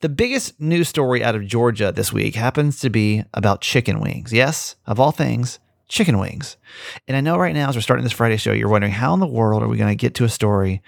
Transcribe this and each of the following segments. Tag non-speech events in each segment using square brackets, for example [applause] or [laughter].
The biggest news story out of Georgia this week happens to be about chicken wings. Yes, of all things, chicken wings. And I know right now, as we're starting this Friday show, you're wondering how in the world are we going to get to a story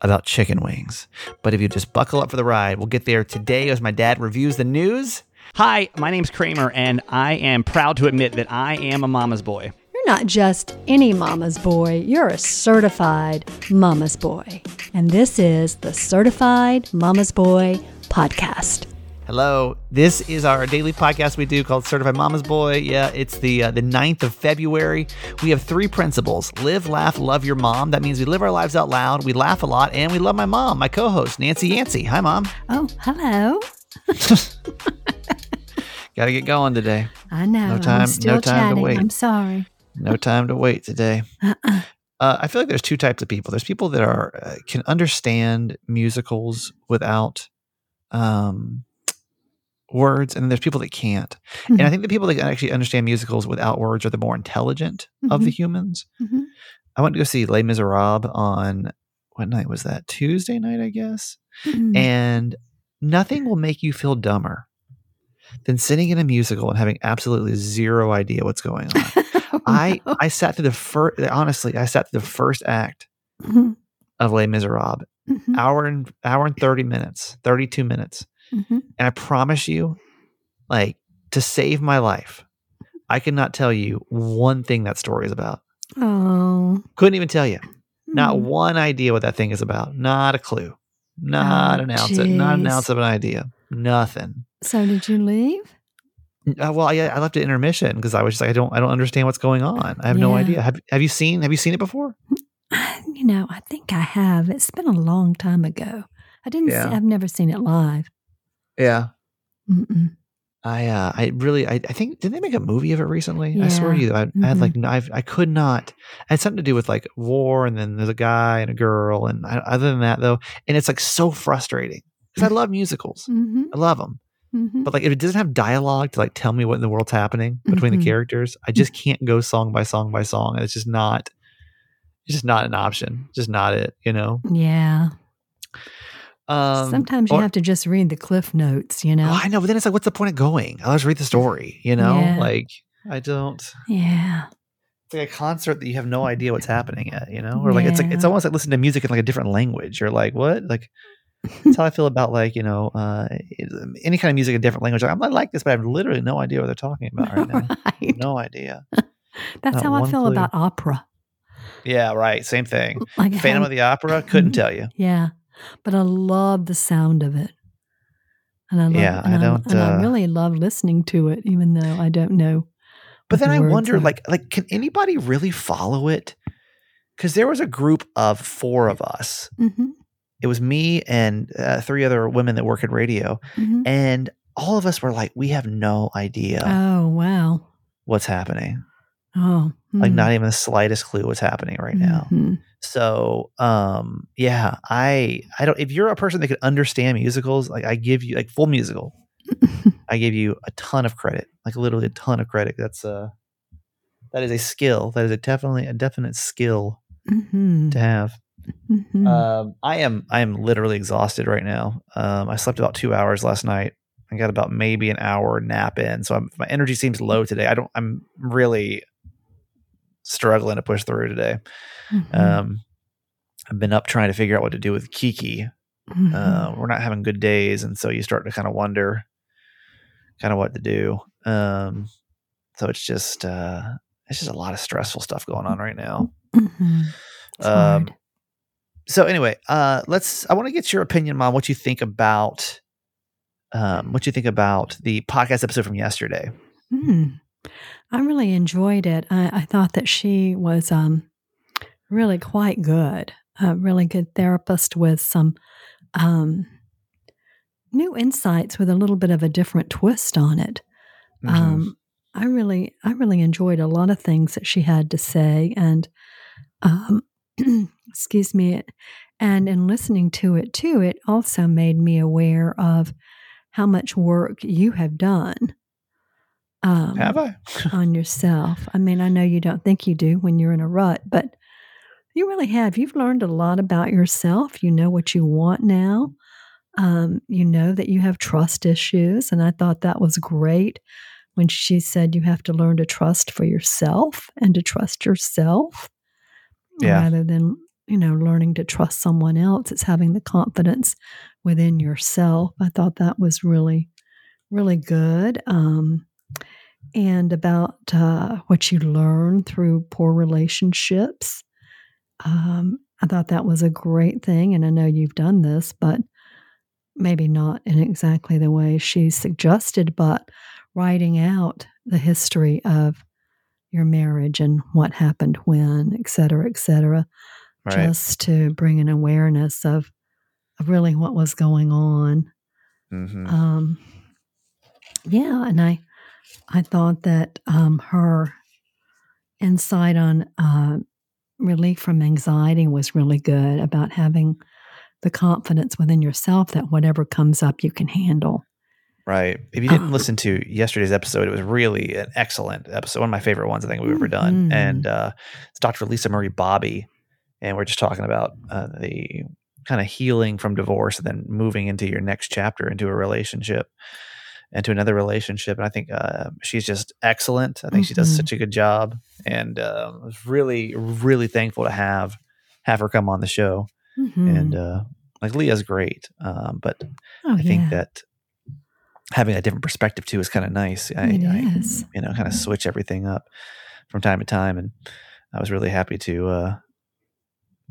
about chicken wings? But if you just buckle up for the ride, we'll get there today as my dad reviews the news. Hi, my name's Kramer, and I am proud to admit that I am a mama's boy. You're not just any mama's boy, you're a certified mama's boy. And this is the Certified Mama's Boy podcast. Hello. This is our daily podcast we do called Certified Mama's Boy. Yeah, it's the uh, the 9th of February. We have three principles. Live, laugh, love your mom. That means we live our lives out loud, we laugh a lot, and we love my mom, my co-host, Nancy Yancey. Hi, mom. Oh, hello. [laughs] Got to get going today. I know. No time- no time to wait. I'm sorry. No time to wait today. Uh-uh. Uh, I feel like there's two types of people. There's people that are uh, can understand musicals without um, words, and there's people that can't. And I think the people that can actually understand musicals without words are the more intelligent of the humans. Mhm. I went to go see Les Miserables on what night was that? Tuesday night, I guess. Mhm. And nothing will make you feel dumber than sitting in a musical and having absolutely zero idea what's going on. [laughs] Oh, I no. I sat through the first. Honestly, I sat through the first act Mhm. of Les Miserables, Mhm. hour and hour and thirty minutes, thirty two minutes, Mhm. and I promise you, like to save my life, I cannot tell you one thing that story is about. Oh. Couldn't even tell you. Not Mm. one idea what that thing is about. Not a clue. Not Oh, an ounce. Of, not an ounce of an idea. Nothing. So did you leave? Uh, well, I, I left it intermission because I was just like, I don't, I don't understand what's going on. I have no idea. Have Have you seen Have you seen it before? [sighs] You know, I think I have. It's been a long time ago. I didn't. Yeah. See, I've never seen it live. Yeah. Mm-mm. I uh, I really I, I think did they make a movie of it recently? I swear to you, I, I had like I've, I could not. It had something to do with like war, and then there's a guy and a girl, and I, other than that though, and it's like so frustrating because I love musicals, Mm-hmm. I love them, Mm-hmm. but like if it doesn't have dialogue to like tell me what in the world's happening between the characters, I just can't go song by song by song, and it's just not, it's just not an option, just not it, you know. Yeah. Um, Sometimes you or- have to just read the cliff notes. You know. Oh, I know, but then it's like, what's the point of going? I'll just read the story, you know. Yeah. Like I don't. yeah. it's like a concert that you have no idea what's happening at, you know? Or like it's like it's almost like listening to music in like a different language. You're like, what? Like that's how I feel about like, you know, uh any kind of music in a different language. Like, I'm not like this, but I have literally no idea what they're talking about right now. [laughs] Right. No idea. [laughs] That's not how I feel clue. about opera. Yeah, right. Same thing. [laughs] Like Phantom how- of the Opera, couldn't tell you. [clears throat] Yeah, but I love the sound of it, and I love, Yeah, I and don't, and I uh, really love listening to it, even though I don't know. But then the I wonder, are. like, like can anybody really follow it? Because there was a group of four of us. Mhm, It was me and uh, three other women that work in radio, mhm. and all of us were like, we have no idea Oh wow! what's happening. Oh, Like hmm, not even the slightest clue what's happening right now. mhm. So um yeah, I I don't if you're a person that could understand musicals, like I give you like full musical, [laughs] I give you a ton of credit. Like literally a ton of credit. That's a, that is a skill. That is a definitely a definite skill Mhm, to have. mhm. Um I am I am literally exhausted right now. Um I slept about 2 hours last night. I got about maybe an hour nap in. So I'm, my energy seems low today. I don't I'm really struggling to push through today. Mhm, Um, I've been up trying to figure out what to do with Kiki. mhm. Uh, we're not having good days, and so you start to kind of wonder, kind of what to do. Um, so it's just uh, it's just a lot of stressful stuff going on right now. Mhm. Um. So anyway, uh, let's. I want to get your opinion, Mom. What you think about um, what you think about the podcast episode from yesterday? Mm. I really enjoyed it. I, I thought that she was um, really quite good, a really good therapist with some um, new insights with a little bit of a different twist on it. Mhm. Um, I really, I really enjoyed a lot of things that she had to say, and um, [clears throat] excuse me, and in listening to it too, it also made me aware of how much work you have done. Um, Have I? on yourself. I mean, I know you don't think you do when you're in a rut, but you really have. You've learned a lot about yourself. You know what you want now. um, you know that you have trust issues. And I thought that was great when she said you have to learn to trust for yourself and to trust yourself Yeah. rather than, you know, learning to trust someone else. It's having the confidence within yourself. I thought that was really, really good. Um, and about uh, what you learn through poor relationships. Um, I thought that was a great thing. And I know you've done this, but maybe not in exactly the way she suggested, but writing out the history of your marriage and what happened when, et cetera, et cetera, Right. just to bring an awareness of, of really what was going on. hmm Um, yeah, and I, I thought that um, her insight on uh, relief from anxiety was really good about having the confidence within yourself that whatever comes up, you can handle. Right. If you Uh, didn't listen to yesterday's episode, it was really an excellent episode. One of my favorite ones I think we've ever done. Mhm. And uh, it's Dr. Lisa Marie Bobby. And we're just talking about uh, the kind of healing from divorce and then moving into your next chapter into a relationship, into another relationship. And I think uh, she's just excellent. I think she does Mhm. such a good job. And uh, I was really, really thankful to have have her come on the show. Mhm. And uh, like Leah's great. Um, but oh, I think yeah, that having a different perspective too is kind of nice. I, it I you know kind of switch everything up from time to time, and I was really happy to uh,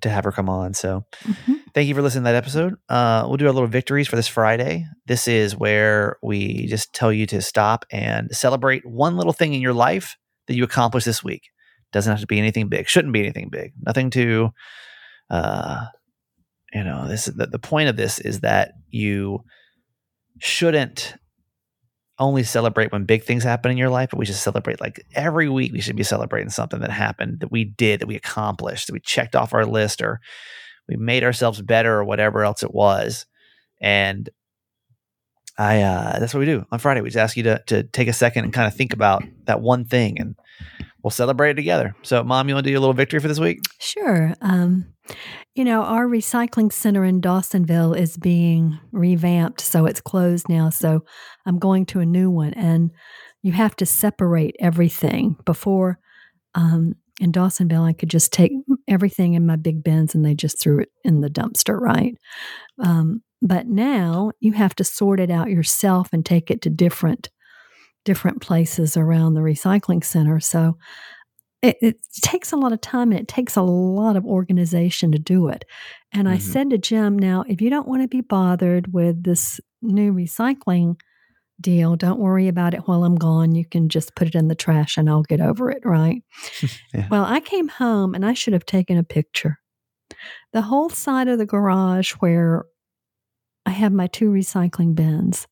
to have her come on. So Mhm. Thank you for listening to that episode. Uh, we'll do our little victories for this Friday. This is where we just tell you to stop and celebrate one little thing in your life that you accomplished this week. Doesn't have to be anything big. Shouldn't be anything big. Nothing to, uh, you know, this. The, the point of this is that you shouldn't only celebrate when big things happen in your life, but we should celebrate like every week. We should be celebrating something that happened that we did, that we accomplished, that we checked off our list, or we made ourselves better, or whatever else it was. And I, uh, that's what we do on Friday. We just ask you to to take a second and kind of think about that one thing, and we'll celebrate it together. So, Mom, you want to do a little victory for this week? Sure. Um, you know, our recycling center in Dawsonville is being revamped, so it's closed now. So I'm going to a new one, and you have to separate everything. Before um, in Dawsonville, I could just take everything in my big bins and they just threw it in the dumpster, right? Um, but now you have to sort it out yourself and take it to different different places around the recycling center. So it, it takes a lot of time and it takes a lot of organization to do it. And I Mhm. said to Jim, now, if you don't want to be bothered with this new recycling deal, don't worry about it while I'm gone. You can just put it in the trash and I'll get over it, right? [laughs] Yeah. Well, I came home and I should have taken a picture. The whole side of the garage where I have my two recycling bins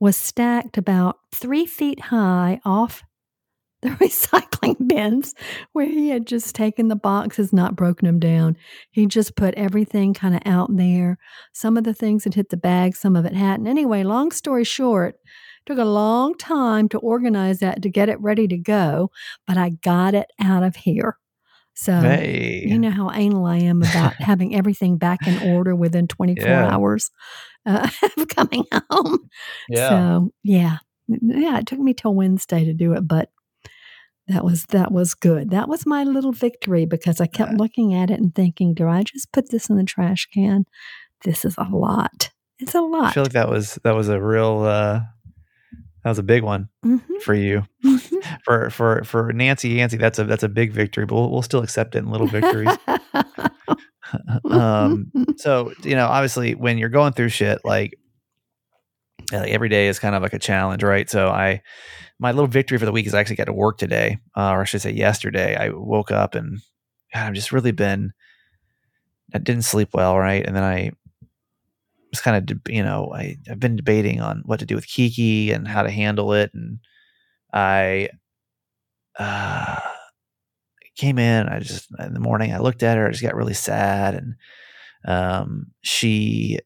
was stacked about three feet high off the [laughs] recycling bins where he had just taken the boxes, not broken them down. He just put everything kind of out there. Some of the things had hit the bag, some of it hadn't. Anyway, long story short, took a long time to organize that to get it ready to go, but I got it out of here. So hey, you know how anal I am about [laughs] having everything back in order within 24 Yeah. hours uh, [laughs] of coming home. Yeah. So yeah, yeah, it took me till Wednesday to do it, but that was that was good. That was my little victory because I kept looking at it and thinking, do I just put this in the trash can? This is a lot. It's a lot. I feel like that was that was a real uh, that was a big one Mhm, for you. mhm. [laughs] for for for Nancy Yancey, that's a that's a big victory, but we'll, we'll still accept it in little victories. [laughs] um, so you know, obviously, when you're going through shit, like, like every day is kind of like a challenge, right? So I, my little victory for the week is I actually got to work today, uh, or I should say yesterday. I woke up and God, I've just really been, I didn't sleep well, right? And then I was kind of, deb- you know, I I've been debating on what to do with Kiki and how to handle it, and I uh, came in. I just in the morning I looked at her. I just got really sad, and um, she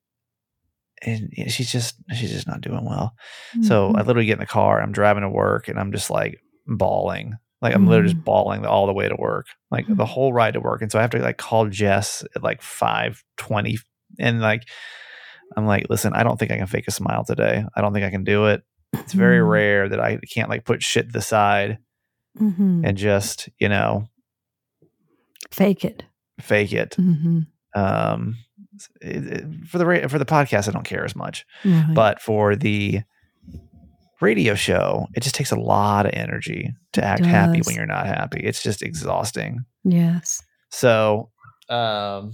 and she's just she's just not doing well. So I Mhm. literally get in the car. I'm driving to work, and I'm just like bawling. Like I'm literally just bawling all the way to work, like the whole ride to work. And so I have to like call Jess at like five twenty, and like I'm like, listen, I don't think I can fake a smile today. I don't think I can do it. It's very Mhm. rare that I can't like put shit to the side and just, you know, Fake it. fake it. Um, it- it- for the ra- for the podcast, I don't care as much, Right. but for the radio show, it just takes a lot of energy to act happy when you're not happy. It's just exhausting. yes. So, um,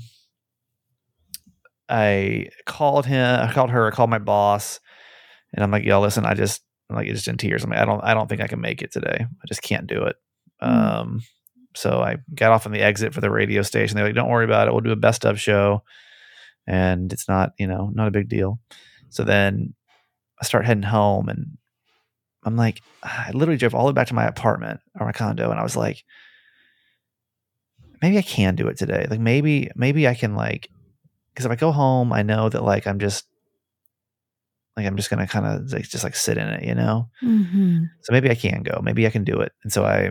I called him, I called her, I called my boss, and I'm like, "Yo, listen, I just, I'm like, just in tears. I'm like, I don't, I don't think I can make it today. I just can't do it." Mm. Um, so I got off on the exit for the radio station. They're like, "Don't worry about it. We'll do a best of show, and it's not, you know, not a big deal." So then I start heading home, and I'm like, I literally drove all the way back to my apartment or my condo, and I was like, maybe I can do it today. Like maybe maybe I can like because if I go home, I know that like I'm just like I'm just gonna kind of like just like sit in it, you know. hmm So maybe I can go. Maybe I can do it. And so I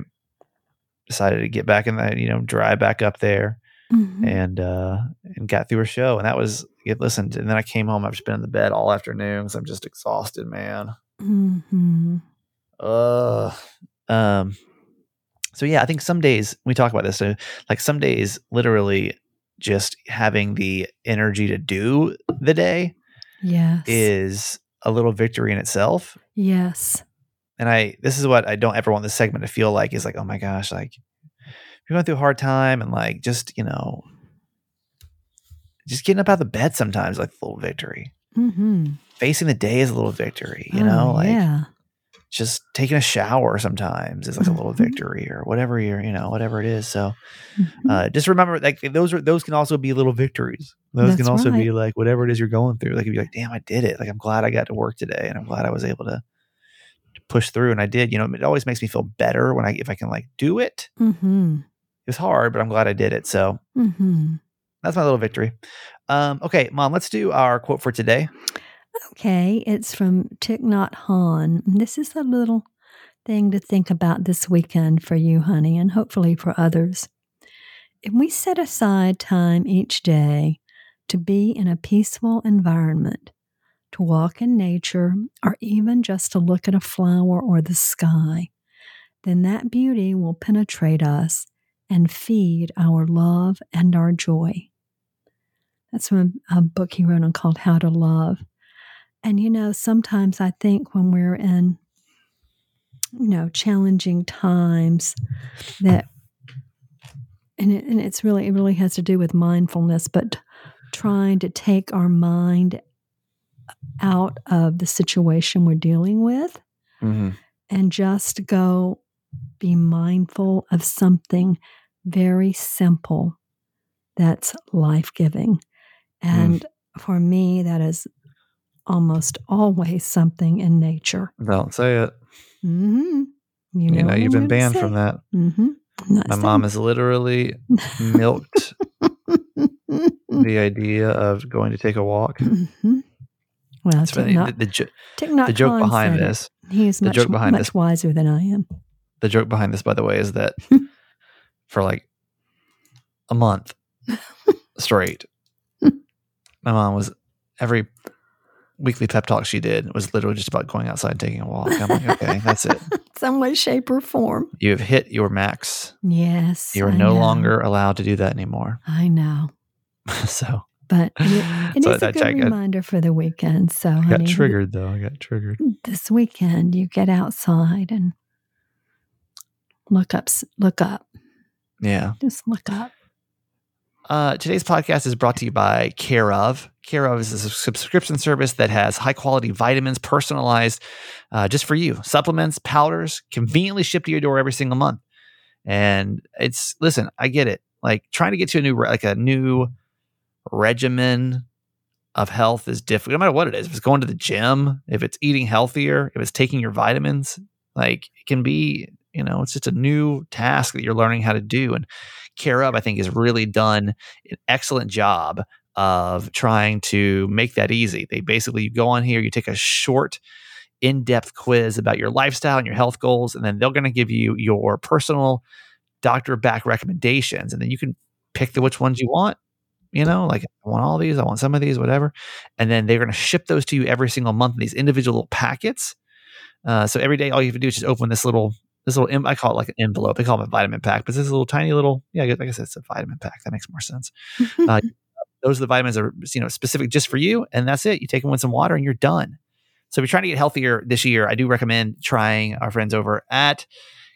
decided to get back in that, you know, drive back up there hmm and uh and got through a show. And that was it listened. And then I came home. I've just been in the bed all afternoon because I'm just exhausted, man. hmm Ugh. Um. So yeah, I think some days we talk about this. So like some days, literally, just having the energy to do the day Yes. is a little victory in itself. yes. And I, this is what I don't ever want this segment to feel like is like, oh my gosh, like you're going through a hard time and like just you know, just getting up out of the bed sometimes like a little victory. hmm Facing the day is a little victory. You know, like yeah. just taking a shower sometimes is like a little Mhm. victory or whatever you're you know whatever it is so Mhm. uh just remember like those are those can also be little victories those That's can also be like whatever it is you're going through like if you're like damn i did it like i'm glad i got to work today and i'm glad i was able to, push through and i did you know it always makes me feel better when i if i can like do it hmm it was hard but i'm glad i did it so hmm that's my little victory um okay mom let's do our quote for today Okay, it's from Thich Nhat Hanh. This is a little thing to think about this weekend for you, honey, and hopefully for others. If we set aside time each day to be in a peaceful environment, to walk in nature, or even just to look at a flower or the sky, then that beauty will penetrate us and feed our love and our joy. That's from a book he wrote on called How to Love. And you know, sometimes I think when we're in, you know, challenging times, that, and, it, and it's really, it really has to do with mindfulness, but trying to take our mind out of the situation we're dealing with mm-hmm. and just go be mindful of something very simple that's life giving. And for me, that is almost always something in nature. don't say it hmm You, know, you know you've been banned say. from that Mm-hmm. my mom has literally milked [laughs] the idea of going to take a walk hmm Well, It's funny, Nhat- the, the, jo- the joke behind this he is the much, joke behind much this- wiser than I am. the joke behind this by the way is that [laughs] for like a month [laughs] straight [laughs] my mom was every weekly pep talk she did was literally just about going outside and taking a walk i'm like okay that's it [laughs] Some way, shape, or form. you have hit your max Yes. you are I no know. longer allowed to do that anymore I know. so But it, it So is a good I- reminder for the weekend. So, i honey, got triggered though i got triggered this weekend you get outside and look up, look up, yeah just look up. Uh, today's podcast is brought to you by Care of. Care of is a subscription service that has high quality vitamins personalized uh, just for you. Supplements, powders, conveniently shipped to your door every single month. And it's listen, I get it. Like trying to get to a new like a new regimen of health is difficult. No matter what it is, if it's going to the gym, if it's eating healthier, if it's taking your vitamins, like it can be, you know, it's just a new task that you're learning how to do. And Care of, I think, has really done an excellent job of trying to make that easy. They basically you go on here, you take a short, in-depth quiz about your lifestyle and your health goals, and then they're going to give you your personal doctor back recommendations, and then you can pick the which ones you want you know, like I want all these, I want some of these, whatever. And then they're going to ship those to you every single month in these individual little packets. Uh, so every day, all you have to do is just open this little, this little, I call it like an envelope. They call it a vitamin pack, but this is a little tiny little, yeah, I guess it's a vitamin pack. That makes more sense. [laughs] Uh, those are the vitamins that are, you know, specific just for you. And that's it. You take them with some water and you're done. So if you're trying to get healthier this year, I do recommend trying our friends over at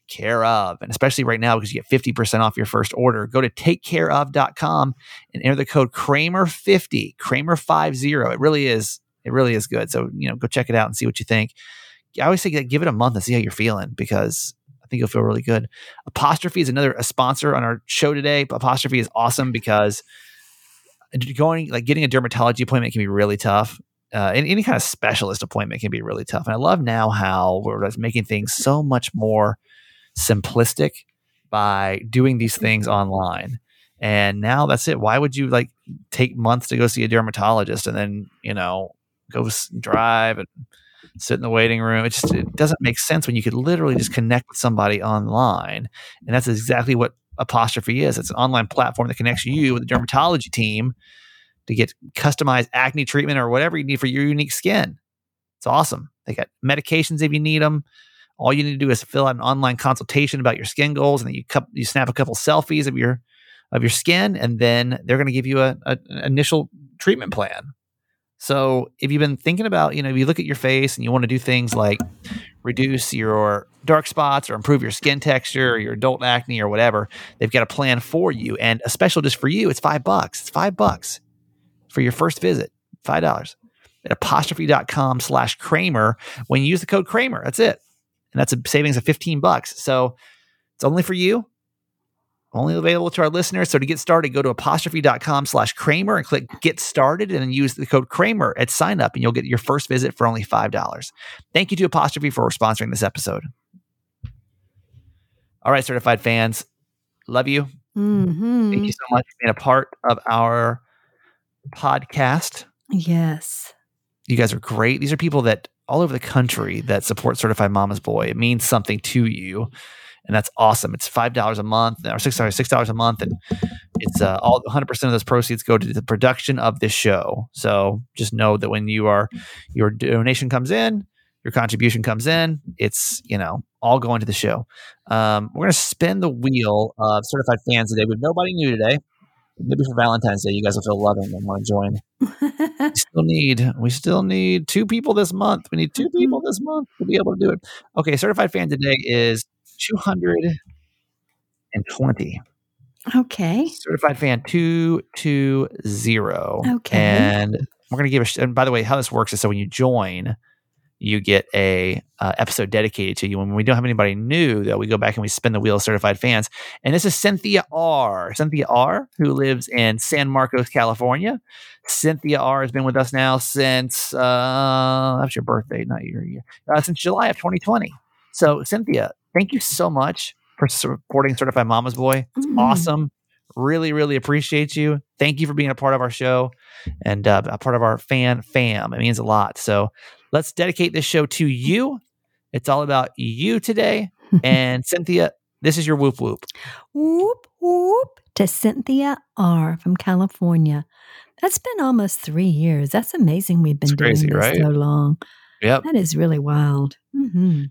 Care of. And especially right now, because you get 50% off your first order, go to takecareof.com and enter the code Kramer50, Kramer50. It really is, it really is good. So, you know, go check it out and see what you think. I always say like, give it a month and see how you're feeling because I think you'll feel really good. Apostrophe is another a sponsor on our show today. Apostrophe is awesome because going like getting a dermatology appointment can be really tough. Uh, and any kind of specialist appointment can be really tough. And I love now how we're making things so much more simplistic by doing these things online. And now that's it. Why would you like take months to go see a dermatologist and then, you know, go drive and sit in the waiting room? It just it doesn't make sense when you could literally just connect with somebody online. And that's exactly what Apostrophe is. It's an online platform that connects you with the dermatology team to get customized acne treatment or whatever you need for your unique skin. It's awesome. They got medications if you need them. All you need to do is fill out an online consultation about your skin goals, and then you cu- you snap a couple selfies of your of your skin, and then they're going to give you a, a, an initial treatment plan. So if you've been thinking about, you know, if you look at your face and you want to do things like reduce your dark spots or improve your skin texture or your adult acne or whatever, they've got a plan for you. And a special just for you, it's five bucks. It's five bucks for your first visit. Five dollars at apostrophe.com slash Kramer. When you use the code Kramer, that's it. And that's a savings of 15 bucks. So it's only for you only available to our listeners. So to get started, go to apostrophe.com slash Kramer and click get started and then use the code Kramer at sign up and you'll get your first visit for only $5. Thank you to Apostrophe for sponsoring this episode. All right, certified fans, love you. Mm-hmm. Thank you so much for being a part of our podcast. Yes. You guys are great. These are people that all over the country that support Certified Mama's Boy. It means something to you and that's awesome. It's five dollars a month or six dollars six dollars a month, and it's uh, all 100 percent of those proceeds go to the production of this show. So just know that when you are your donation comes in, your contribution comes in, it's you know all going to the show. Um, we're gonna spin the wheel of certified fans today. Have nobody new today. Maybe for Valentine's Day, you guys will feel loving and want to join. [laughs] we still need we still need two people this month. We need two people this month to be able to do it. Okay, certified fan today is 220. okay. Certified fan 220. Okay. And we're going to give a, sh- and by the way, how this works is so when you join, you get a uh, episode dedicated to you. And when we don't have anybody new, though, we go back and we spin the wheel of certified fans. And this is Cynthia R. Cynthia R, who lives in San Marcos, California. Cynthia R has been with us now since uh, that's your birthday, not your year, uh, since July of 2020. So, Cynthia, thank you so much for supporting Certified Mama's Boy. It's Mm. awesome. Really, really appreciate you. Thank you for being a part of our show and uh, a part of our fan fam. It means a lot. So let's dedicate this show to you. It's all about you today. [laughs] And Cynthia, this is your whoop whoop. Whoop, whoop to Cynthia R. from California. That's been almost three years. That's amazing. We've been It's crazy, doing this right? so long. Yep. That is really wild. hmm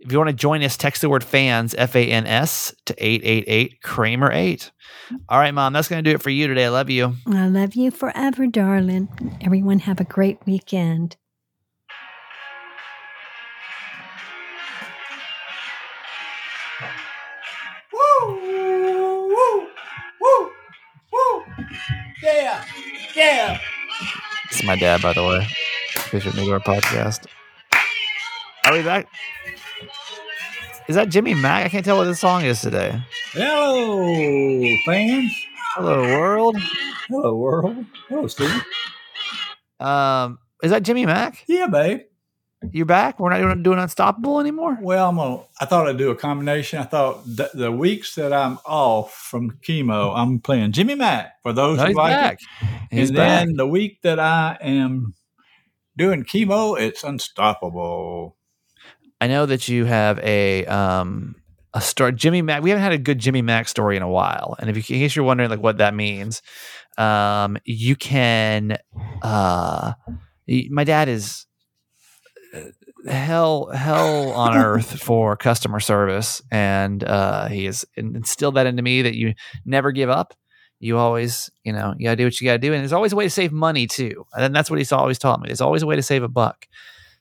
If you want to join us, text the word fans, F A N S, to 888 Kramer 8. All right, Mom, that's going to do it for you today. I love you. I love you forever, darling. Everyone have a great weekend. Woo! Woo! Woo! Woo! Yeah! Yeah! This is my dad, by the way. Bishop New York podcast. Are we back? Is that Jimmy Mack? I can't tell what this song is today. Hello, fans. Hello, world. Hello, world. Hello, Steve. Um, is that Jimmy Mack? Yeah, babe. You're back? We're not doing, doing Unstoppable anymore? Well, I'm gonna. I thought I'd do a combination. I thought th- the weeks that I'm off from chemo, I'm playing Jimmy Mack for those No, who like back. it. He's and back. then the week that I am doing chemo, it's unstoppable. I know that you have a um a story. Jimmy Mack. We haven't had a good Jimmy Mack story in a while, and if you, in case you're wondering like what that means, um, you can. Uh, my dad is uh, hell hell on [laughs] earth for customer service, and uh, he has instilled that into me that you never give up. You always, you know, you gotta do what you gotta do, and there's always a way to save money too. And that's what he's always taught me. There's always a way to save a buck.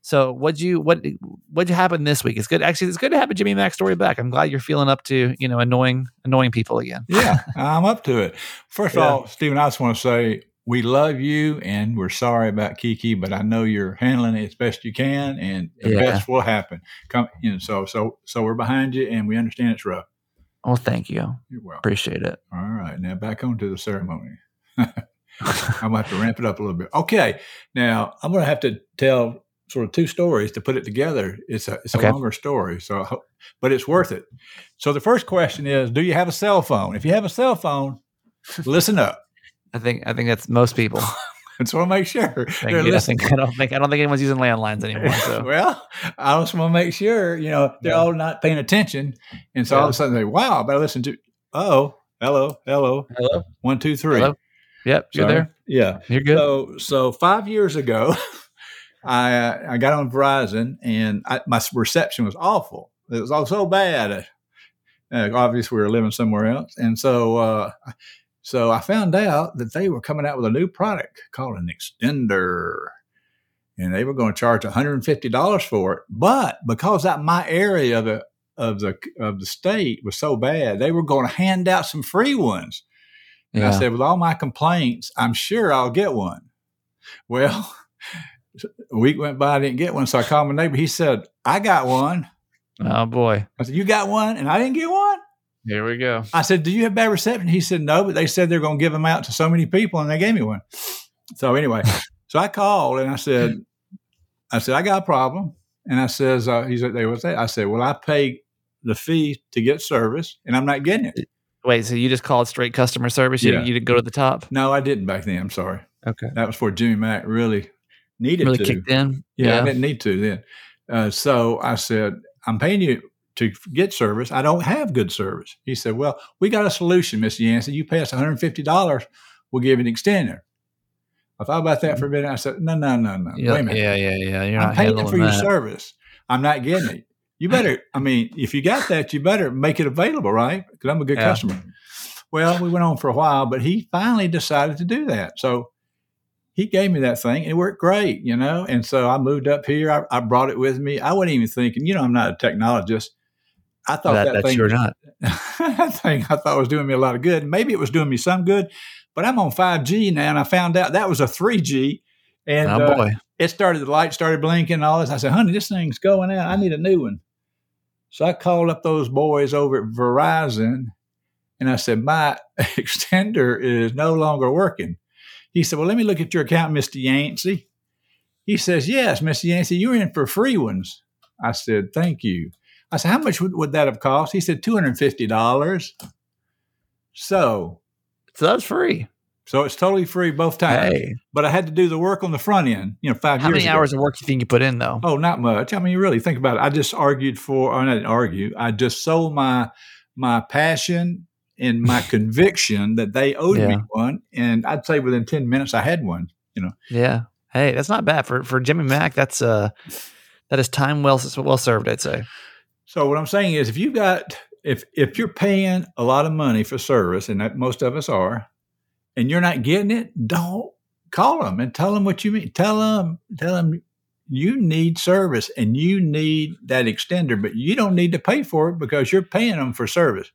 So what'd you what what'd happen this week? It's good. Actually, it's good to have a Jimmy Mack story back. I'm glad you're feeling up to you know annoying annoying people again. Yeah, I'm up to it. First of all, Stephen, I just want to say we love you and we're sorry about Kiki, but I know you're handling it as best you can, and the Yeah. best will happen. Come, you know, so so so we're behind you, and we understand it's rough. Well, thank you. You're welcome. Appreciate it. All right, now back on to the ceremony. [laughs] I'm gonna have to ramp it up a little bit. Okay, now I'm gonna have to tell sort of two stories to put it together. It's a it's a longer story, so but it's worth it. So the first question is, do you have a cell phone? If you have a cell phone, [laughs] listen up. I think I think that's most people. [laughs] I just want to make sure Thank they're you. I listening. think I don't think I don't think anyone's using landlines anymore. So [laughs] well, I just want to make sure you know they're Yeah. all not paying attention, and so all of a sudden they, wow, but I better listen to. Oh, hello, hello, hello, one, two, three. Hello? yep, you're there. Yeah. You're good. So, so five years ago, I uh, I got on Verizon and I, my reception was awful. It was all so bad. Uh, obviously, we were living somewhere else, and so uh, so I found out that they were coming out with a new product called an extender, and they were going to charge one hundred and fifty dollars for it. But because that my area of the of the of the state was so bad, they were going to hand out some free ones. And I said, with all my complaints, I'm sure I'll get one. Well, [laughs] a week went by, I didn't get one. So I called my neighbor. He said, I got one. oh boy, I said, You got one? And I didn't get one? here we go. I said, Do you have bad reception? He said, No, but they said they're going to give them out to so many people, and they gave me one. So anyway, [laughs] so I called and I said, I said, I got a problem. And I says, uh, he said, they was that. I said, Well, I pay the fee to get service, and I'm not getting it. Wait, so you just called straight customer service? You, Yeah. didn't, you didn't go to the top? No, I didn't back then. I'm sorry. Okay. That was for Jimmy Mack really needed Really to. kicked in. Yeah, I didn't need to then. Uh, so I said, I'm paying you to get service. I don't have good service. He said, Well, we got a solution, Mr. Yancey. You pay us $150, we'll give you an extender. I thought about that for a minute. I said, No, no, no, no. Yeah, Wait a minute. yeah, yeah, yeah. You're I'm paying for your that. service. I'm not getting it. You better, I mean, if you got that, you better make it available, right? Because I'm a good Yeah. customer. Well, we went on for a while, but he finally decided to do that. So he gave me that thing and it worked great, you know? And so I moved up here. I, I brought it with me. I wasn't even thinking, you know, I'm not a technologist. I thought That, that, that's thing you're not. [laughs] that thing I thought was doing me a lot of good. Maybe it was doing me some good, but I'm on 5G now and I found out that was a 3G. And oh uh, boy. it started, the light started blinking and all this. I said, honey, this thing's going out. I need a new one. So I called up those boys over at Verizon and I said, my [laughs] extender is no longer working. He said, well, let me look at your account, Mr. Yancey. He says, yes, Mr. Yancey, you're in for free ones. I said, thank you. I said, how much would, would that have cost? He said, $250. So, So that's free. so it's totally free both times. Hey, But I had to do the work on the front end, you know, five how many ago. hours of work do you think you put in though? Oh, not much. I mean, you really think about it. I just argued for, or I didn't argue. I just sold my my passion and my conviction that they owed me one, and I'd say within ten minutes I had one. You know? Yeah. Hey, that's not bad for for Jimmy Mack. That's uh, that is time well well served. I'd say. So what I'm saying is, if you've got if if you're paying a lot of money for service, and that most of us are, and you're not getting it, don't call them and tell them what you mean. Tell them, tell them you need service and you need that extender, but you don't need to pay for it because you're paying them for service.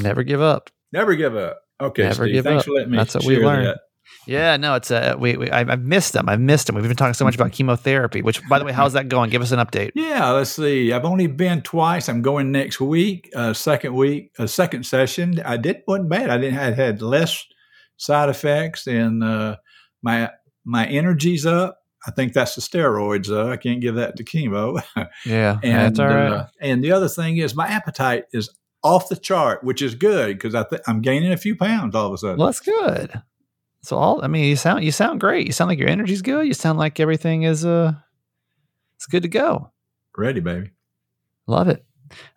Never give up. Never give up. Okay, Never Steve, give thanks up. for letting me That's what we learned. that. Yeah, no, it's a we, we I, I've missed them. I've missed them. We've been talking so much about chemotherapy. Which, by the way, how's that going? Give us an update. Yeah, let's see. I've only been twice. I'm going next week, uh, second week, a second session. I did wasn't bad. I didn't I had less side effects, and uh, my my energy's up. I think that's the steroids. Uh, I can't give that to chemo. [laughs] Yeah, and that's all right. uh, and the other thing is my appetite is off the chart, which is good because I th- I'm gaining a few pounds all of a sudden. well, that's good. So all I mean, you sound you sound great. You sound like your energy's good. You sound like everything is uh, it's good to go. Ready, baby. Love it.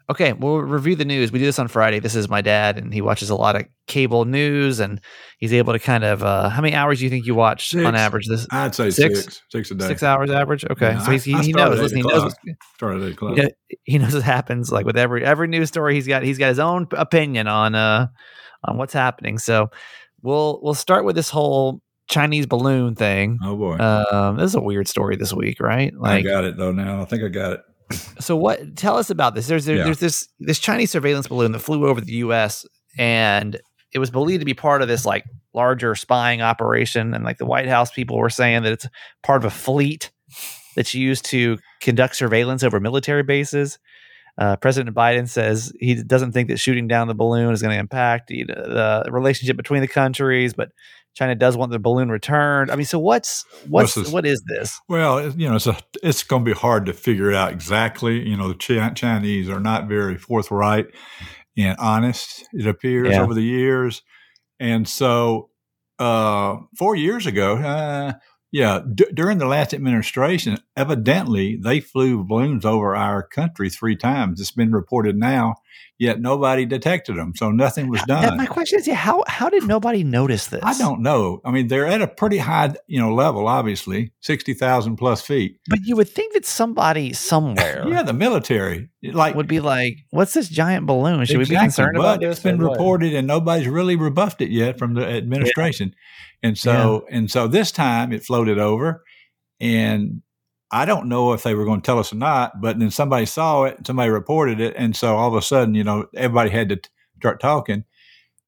Okay, we'll review the news. We do this on Friday. This is my dad, and he watches a lot of cable news, and he's able to kind of. Uh, how many hours do you think you watch Six. on average? This I'd say Six? six, six, a day. six hours average. Okay, Yeah, so he's, he, he knows. Listen, he knows. Started at eight o'clock. He knows, what happens. Like with every every news story, he's got he's got his own opinion on uh on what's happening. So we'll we'll start with this whole Chinese balloon thing. Oh boy, Um, this is a weird story this week, right? I got it though. Now I think I got it. So what? Tell us about this. There's there, Yeah. there's this this Chinese surveillance balloon that flew over the U.S. and it was believed to be part of this like larger spying operation. And like the White House people were saying that it's part of a fleet that's used to conduct surveillance over military bases. Uh, President Biden says he doesn't think that shooting down the balloon is going to impact the, the relationship between the countries, but China does want the balloon returned. I mean, so what's what's This is- what is this? Well, you know, it's a, it's going to be hard to figure it out exactly. You know, the Chi- Chinese are not very forthright and honest. It appears Yeah. over the years, and so uh, four years ago, uh, yeah, d- during the last administration, evidently they flew balloons over our country three times. It's been reported now, yet nobody detected them, so nothing was done. my question is, yeah, how how did nobody notice this? I don't know. I mean, they're at a pretty high, you know, level. Obviously, sixty thousand plus feet. But you would think that somebody somewhere Yeah, the military, like would be like, "What's this giant balloon? Should we be concerned but about It's this?" been reported, and nobody's really rebuffed it yet from the administration. And so, and so this time it floated over, and I don't know if they were going to tell us or not. But then somebody saw it, somebody reported it, and so all of a sudden, you know, everybody had to t- start talking.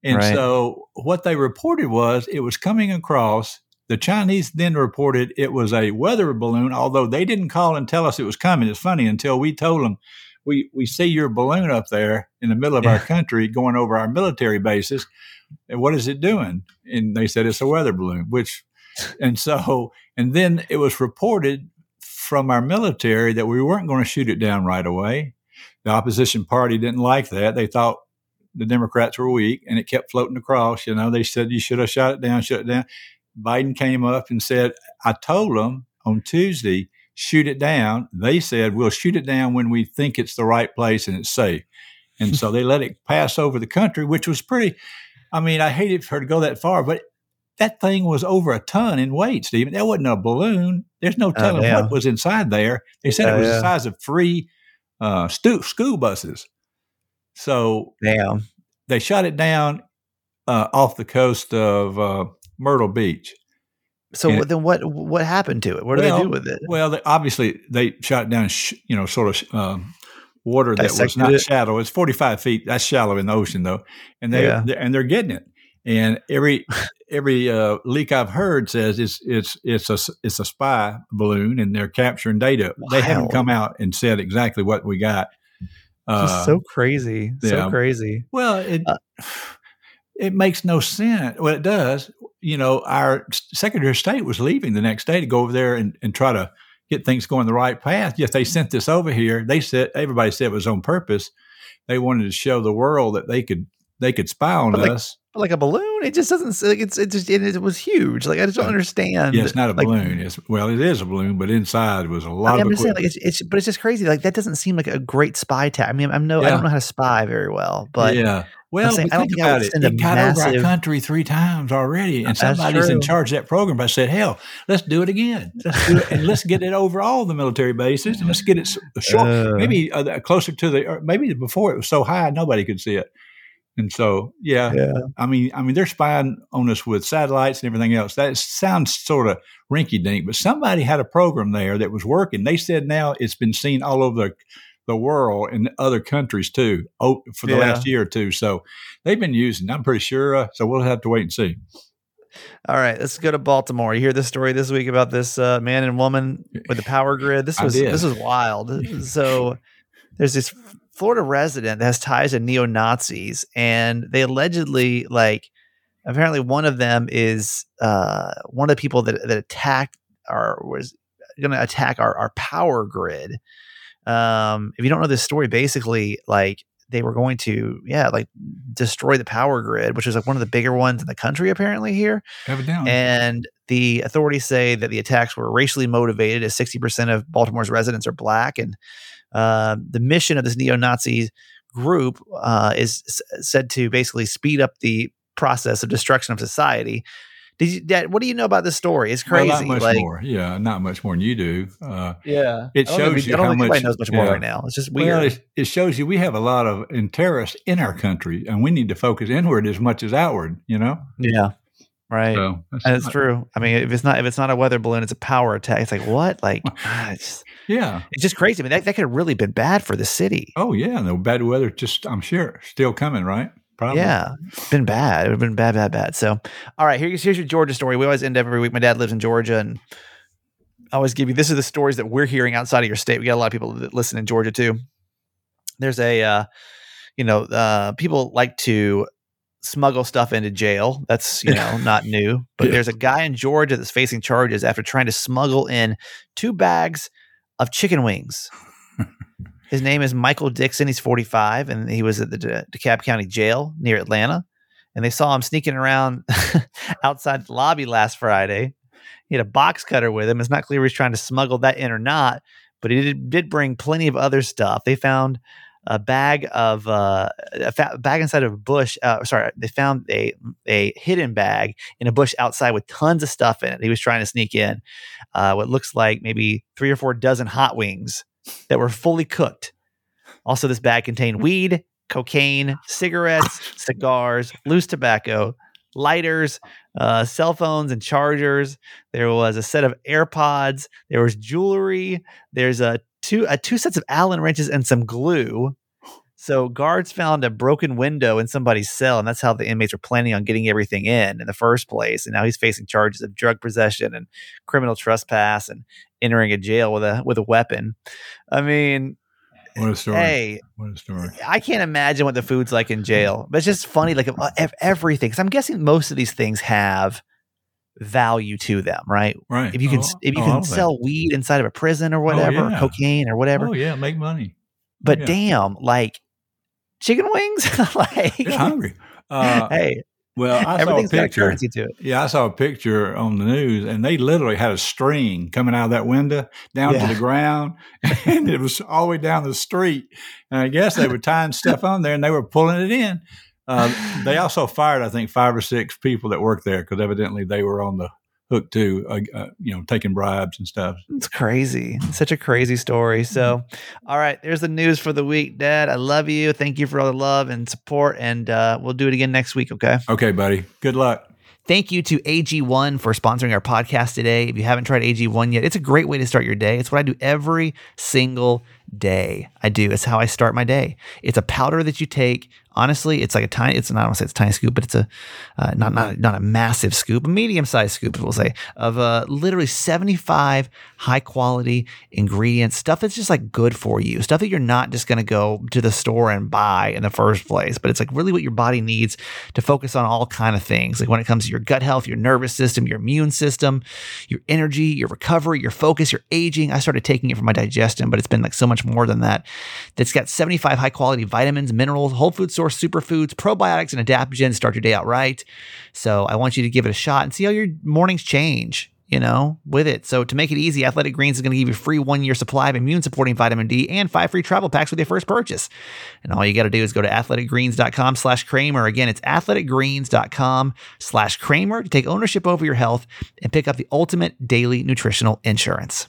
And Right. so, what they reported was it was coming across. The Chinese then reported it was a weather balloon, although they didn't call and tell us it was coming. It's funny until we told them, we, we see your balloon up there in the middle of our country going over our military bases. And what is it doing? And they said it's a weather balloon, which, and so, and then it was reported from our military that we weren't going to shoot it down right away. The opposition party didn't like that. They thought the Democrats were weak and it kept floating across. You know, they said you should have shot it down, shut it down. Biden came up and said, I told them on Tuesday, shoot it down. They said, we'll shoot it down when we think it's the right place and it's safe. And [laughs] so they let it pass over the country, which was pretty. I mean, I hated for her to go that far, but that thing was over a ton in weight, Stephen. That wasn't a balloon. There's no telling damn. what was inside there. They said Yeah, it was yeah. the size of three uh, stu- school buses. So Damn. they shot it down uh, off the coast of uh, Myrtle Beach. So And- then what what happened to it? What do Well, they do with it? Well, they, obviously they shot down, sh- you know, sort of um, water that was not it? shallow. It's 45 feet. That's shallow in the ocean, though, and they Yeah. they're, and they're getting it. And every [laughs] every uh, leak I've heard says it's it's it's a it's a spy balloon, and they're capturing data. They haven't come out and said exactly what we got. Uh, so crazy, so crazy. Well, it Uh, it makes no sense. Well, it does. You know, our Secretary of State was leaving the next day to go over there and, and try to get things going the right path. Yet they sent this over here. They said everybody said it was on purpose. They wanted to show the world that they could they could spy on like- us. Like a balloon, it just doesn't. Like it's it just it, it was huge. Like I just don't Yeah. understand. Yeah, it's not a like, balloon. It's well, it is a balloon, but inside was a lot mean, of I'm saying, like it's, it's, but it's just crazy. Like that doesn't seem like a great spy tactic. I mean, I'm no, I don't know how to spy very well, but yeah. Well, saying, I don't think I would it. send a It got over our massive- country three times already, and somebody's in charge of that program. But I said, "Hell, let's do it again. Let's do it, and let's get it over all the military bases, and let's get it short, Uh. maybe uh, closer to the, maybe before it was so high nobody could see it." And so, yeah, yeah, I mean, I mean, they're spying on us with satellites and everything else. That sounds sort of rinky dink, but somebody had a program there that was working. They said now it's been seen all over the, the world in other countries too oh, for the Yeah. last year or two. So they've been using. I'm pretty sure. Uh, so we'll have to wait and see. All right, let's go to Baltimore. You hear this story this week about this uh, man and woman with the power grid. This was this was wild. So there's this Florida resident that has ties to neo Nazis, and they allegedly like apparently one of them is uh, one of the people that that attacked or was going to attack our our power grid. Um, if you don't know this story, basically like they were going to yeah like destroy the power grid, which is like one of the bigger ones in the country apparently here Evidently. and The authorities say that the attacks were racially motivated, as 60% of Baltimore's residents are black. And uh, the mission of this neo Nazi group uh, is s- said to basically speed up the process of destruction of society. Did you, Dad, what do you know about this story? It's Well, crazy. not much like, more. Yeah, not much more than you do. Uh, Yeah, It I think shows you how much- knows much more yeah. right now. It's just weird. well, it, it shows you we have a lot of terrorists in our country, and we need to focus inward as much as outward. You know, yeah, right. so that's, And it's true. I mean, if it's not if it's not a weather balloon, it's a power attack. It's like what? Like [laughs] it's, yeah. it's just crazy. I mean, that, that could have really been bad for the city. Oh yeah, the bad weather just I'm sure still coming, right? Probably. Yeah, been bad. It would have been bad, bad, bad. So, all right, here's here's your Georgia story. We always end every week. My dad lives in Georgia, and I always give you this is the stories that we're hearing outside of your state. We got a lot of people that listen in Georgia too. There's a, uh, you know, uh, people like to smuggle stuff into jail. That's you know [laughs] not new, but Yeah. there's a guy in Georgia that's facing charges after trying to smuggle in two bags of chicken wings. [laughs] His name is Michael Dixon. He's 45, and he was at the De- DeKalb County Jail near Atlanta. And they saw him sneaking around [laughs] outside the lobby last Friday. He had a box cutter with him. It's not clear if he's trying to smuggle that in or not, but he did, did bring plenty of other stuff. They found a bag of uh, a fa- bag inside of a bush. Uh, sorry, they found a a hidden bag in a bush outside with tons of stuff in it. He was trying to sneak in uh, what looks like maybe three or four dozen hot wings that were fully cooked. Also, this bag contained weed, cocaine, cigarettes, cigars, loose tobacco, lighters, uh, cell phones, and chargers. There was a set of AirPods. There was jewelry. There's a two uh, two sets of Allen wrenches and some glue. So guards found a broken window in somebody's cell, and that's how the inmates were planning on getting everything in in the first place. And now he's facing charges of drug possession and criminal trespass and entering a jail with a with a weapon. I mean, What a story. hey, What a story. I can't imagine what the food's like in jail, but it's just funny, like uh, of everything. Because I'm guessing most of these things have value to them, right? Right. If you can, Oh, if you oh, can sell weed inside of a prison or oh, whatever, or yeah. cocaine or oh, whatever, Oh yeah, make money. but yeah. damn, like chicken wings, [laughs] like hungry. Uh, hey, well, I saw a everything's got picture. currency to it. Yeah, I saw a picture on the news, and they literally had a string coming out of that window down Yeah. to the ground, [laughs] and it was all the way down the street. And I guess they were [laughs] tying stuff on there, and they were pulling it in. Uh, they also fired, I think, five or six people that worked there because evidently they were on the hook too, uh, uh, you know, taking bribes and stuff. It's crazy. It's such a crazy story. So, all right, there's the news for the week, Dad. I love you. Thank you for all the love and support, and uh, we'll do it again next week. Okay. Okay, buddy. Good luck. Thank you to AG1 for sponsoring our podcast today. If you haven't tried AG1 yet, it's a great way to start your day. It's what I do every single day. I do. It's how I start my day. It's a powder that you take. Honestly, it's like a tiny. It's not. I don't want to say it's a tiny scoop, but it's a uh, not not not a massive scoop, a medium sized scoop. We'll say of uh, literally seventy five high quality ingredients, stuff that's just like good for you, stuff that you're not just going to go to the store and buy in the first place, but it's like really what your body needs to focus on all kind of things. Like when it comes to your gut health, your nervous system, your immune system, your energy, your recovery, your focus, your aging. I started taking it for my digestion, but it's been like so much more than that. That's got 75 high quality vitamins, minerals, whole food source superfoods, probiotics, and adaptogens. Start your day out right. So I want you to give it a shot and see how your mornings change. You know, with it. So to make it easy, Athletic Greens is going to give you a free one year supply of immune supporting vitamin D and five free travel packs with your first purchase. And all you got to do is go to athleticgreens.com slash Kramer. Again, it's athleticgreens.com slash Kramer to take ownership over your health and pick up the ultimate daily nutritional insurance.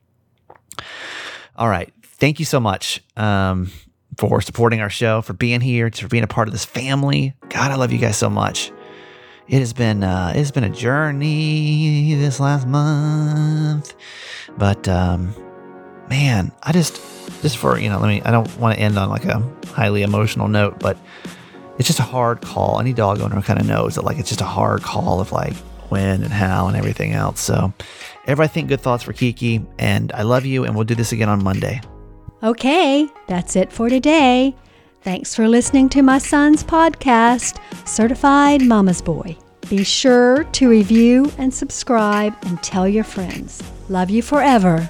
All right. Thank you so much um, for supporting our show, for being here, for being a part of this family. God, I love you guys so much. It has been uh, it has been a journey this last month, but um, man, I just just for you know, let me. I don't want to end on like a highly emotional note, but it's just a hard call. Any dog owner kind of knows that like it's just a hard call of like when and how and everything else. So, everybody think good thoughts for Kiki, and I love you, and we'll do this again on Monday. Okay, that's it for today. Thanks for listening to my son's podcast, Certified Mama's Boy. Be sure to review and subscribe and tell your friends. Love you forever.